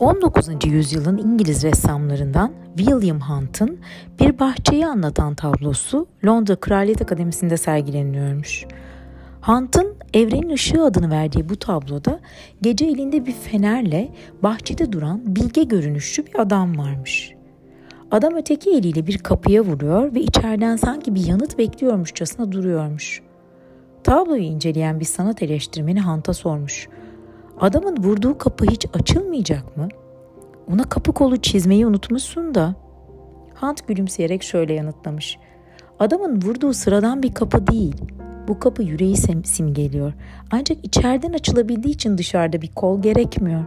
19. yüzyılın İngiliz ressamlarından William Hunt'ın bir bahçeyi anlatan tablosu Londra Kraliyet Akademisi'nde sergileniyormuş. Hunt'ın Evrenin Işığı adını verdiği bu tabloda gece elinde bir fenerle bahçede duran bilge görünüşlü bir adam varmış. Adam öteki eliyle bir kapıya vuruyor ve içeriden sanki bir yanıt bekliyormuşçasına duruyormuş. Tabloyu inceleyen bir sanat eleştirmeni Hunt'a sormuş. Adamın vurduğu kapı hiç açılmayacak mı? Ona kapı kolu çizmeyi unutmuşsun da. Hunt gülümseyerek şöyle yanıtlamış. Adamın vurduğu sıradan bir kapı değil. Bu kapı yüreği simgeliyor. Ancak içeriden açılabildiği için dışarıda bir kol gerekmiyor.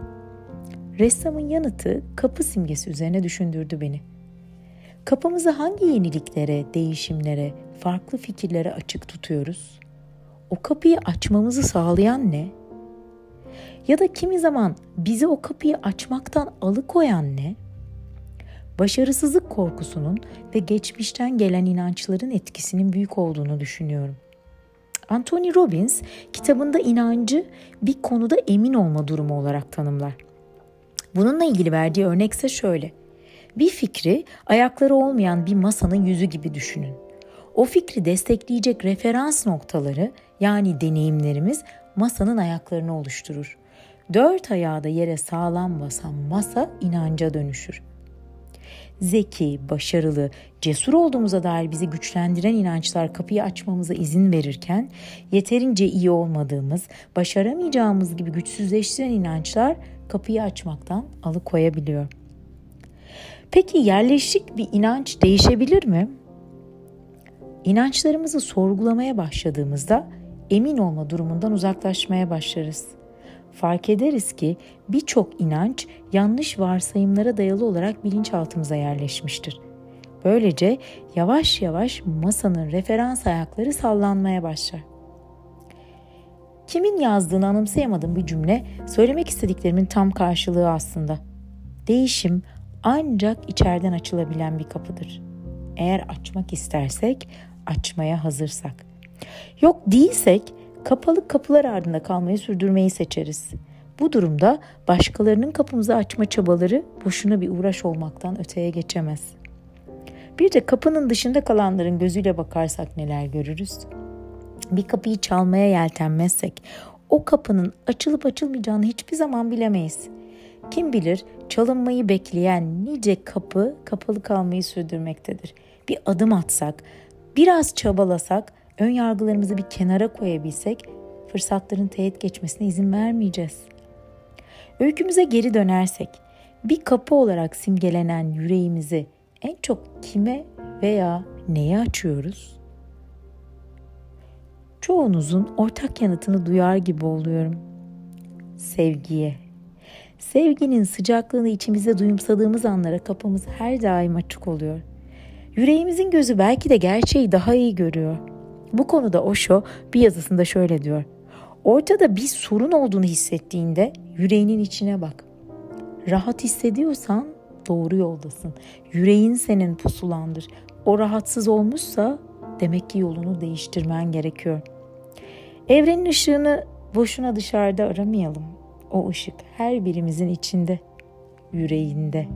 Ressamın yanıtı kapı simgesi üzerine düşündürdü beni. Kapımızı hangi yeniliklere, değişimlere, farklı fikirlere açık tutuyoruz? O kapıyı açmamızı sağlayan ne? Ya da kimi zaman bizi o kapıyı açmaktan alıkoyan ne? Başarısızlık korkusunun ve geçmişten gelen inançların etkisinin büyük olduğunu düşünüyorum. Anthony Robbins kitabında inancı bir konuda emin olma durumu olarak tanımlar. Bununla ilgili verdiği örnekse şöyle. Bir fikri ayakları olmayan bir masanın yüzü gibi düşünün. O fikri destekleyecek referans noktaları yani deneyimlerimiz masanın ayaklarını oluşturur. Dört ayağı da yere sağlam basan masa inanca dönüşür. Zeki, başarılı, cesur olduğumuza dair bizi güçlendiren inançlar kapıyı açmamıza izin verirken, yeterince iyi olmadığımız, başaramayacağımız gibi güçsüzleştiren inançlar kapıyı açmaktan alıkoyabiliyor. Peki yerleşik bir inanç değişebilir mi? İnançlarımızı sorgulamaya başladığımızda emin olma durumundan uzaklaşmaya başlarız. Fark ederiz ki birçok inanç yanlış varsayımlara dayalı olarak bilinçaltımıza yerleşmiştir. Böylece yavaş yavaş masanın referans ayakları sallanmaya başlar. Kimin yazdığını anımsayamadığım bir cümle söylemek istediklerimin tam karşılığı aslında. Değişim ancak içeriden açılabilen bir kapıdır. Eğer açmak istersek, açmaya hazırsak. Yok değilsek kapalı kapılar ardında kalmayı sürdürmeyi seçeriz. Bu durumda başkalarının kapımızı açma çabaları boşuna bir uğraş olmaktan öteye geçemez. Bir de kapının dışında kalanların gözüyle bakarsak neler görürüz? Bir kapıyı çalmaya yeltenmezsek o kapının açılıp açılmayacağını hiçbir zaman bilemeyiz. Kim bilir çalınmayı bekleyen nice kapı kapalı kalmayı sürdürmektedir. Bir adım atsak, biraz çabalasak ön yargılarımızı bir kenara koyabilsek fırsatların teğet geçmesine izin vermeyeceğiz. Öykümüze geri dönersek bir kapı olarak simgelenen yüreğimizi en çok kime veya neye açıyoruz? Çoğunuzun ortak yanıtını duyar gibi oluyorum. Sevgiye. Sevginin sıcaklığını içimizde duyumsadığımız anlara kapımız her daim açık oluyor. Yüreğimizin gözü belki de gerçeği daha iyi görüyor. Bu konuda Osho bir yazısında şöyle diyor. Ortada bir sorun olduğunu hissettiğinde yüreğinin içine bak. Rahat hissediyorsan doğru yoldasın. Yüreğin senin pusulandır. O rahatsız olmuşsa demek ki yolunu değiştirmen gerekiyor. Evrenin ışığını boşuna dışarıda aramayalım. O ışık her birimizin içinde, yüreğinde.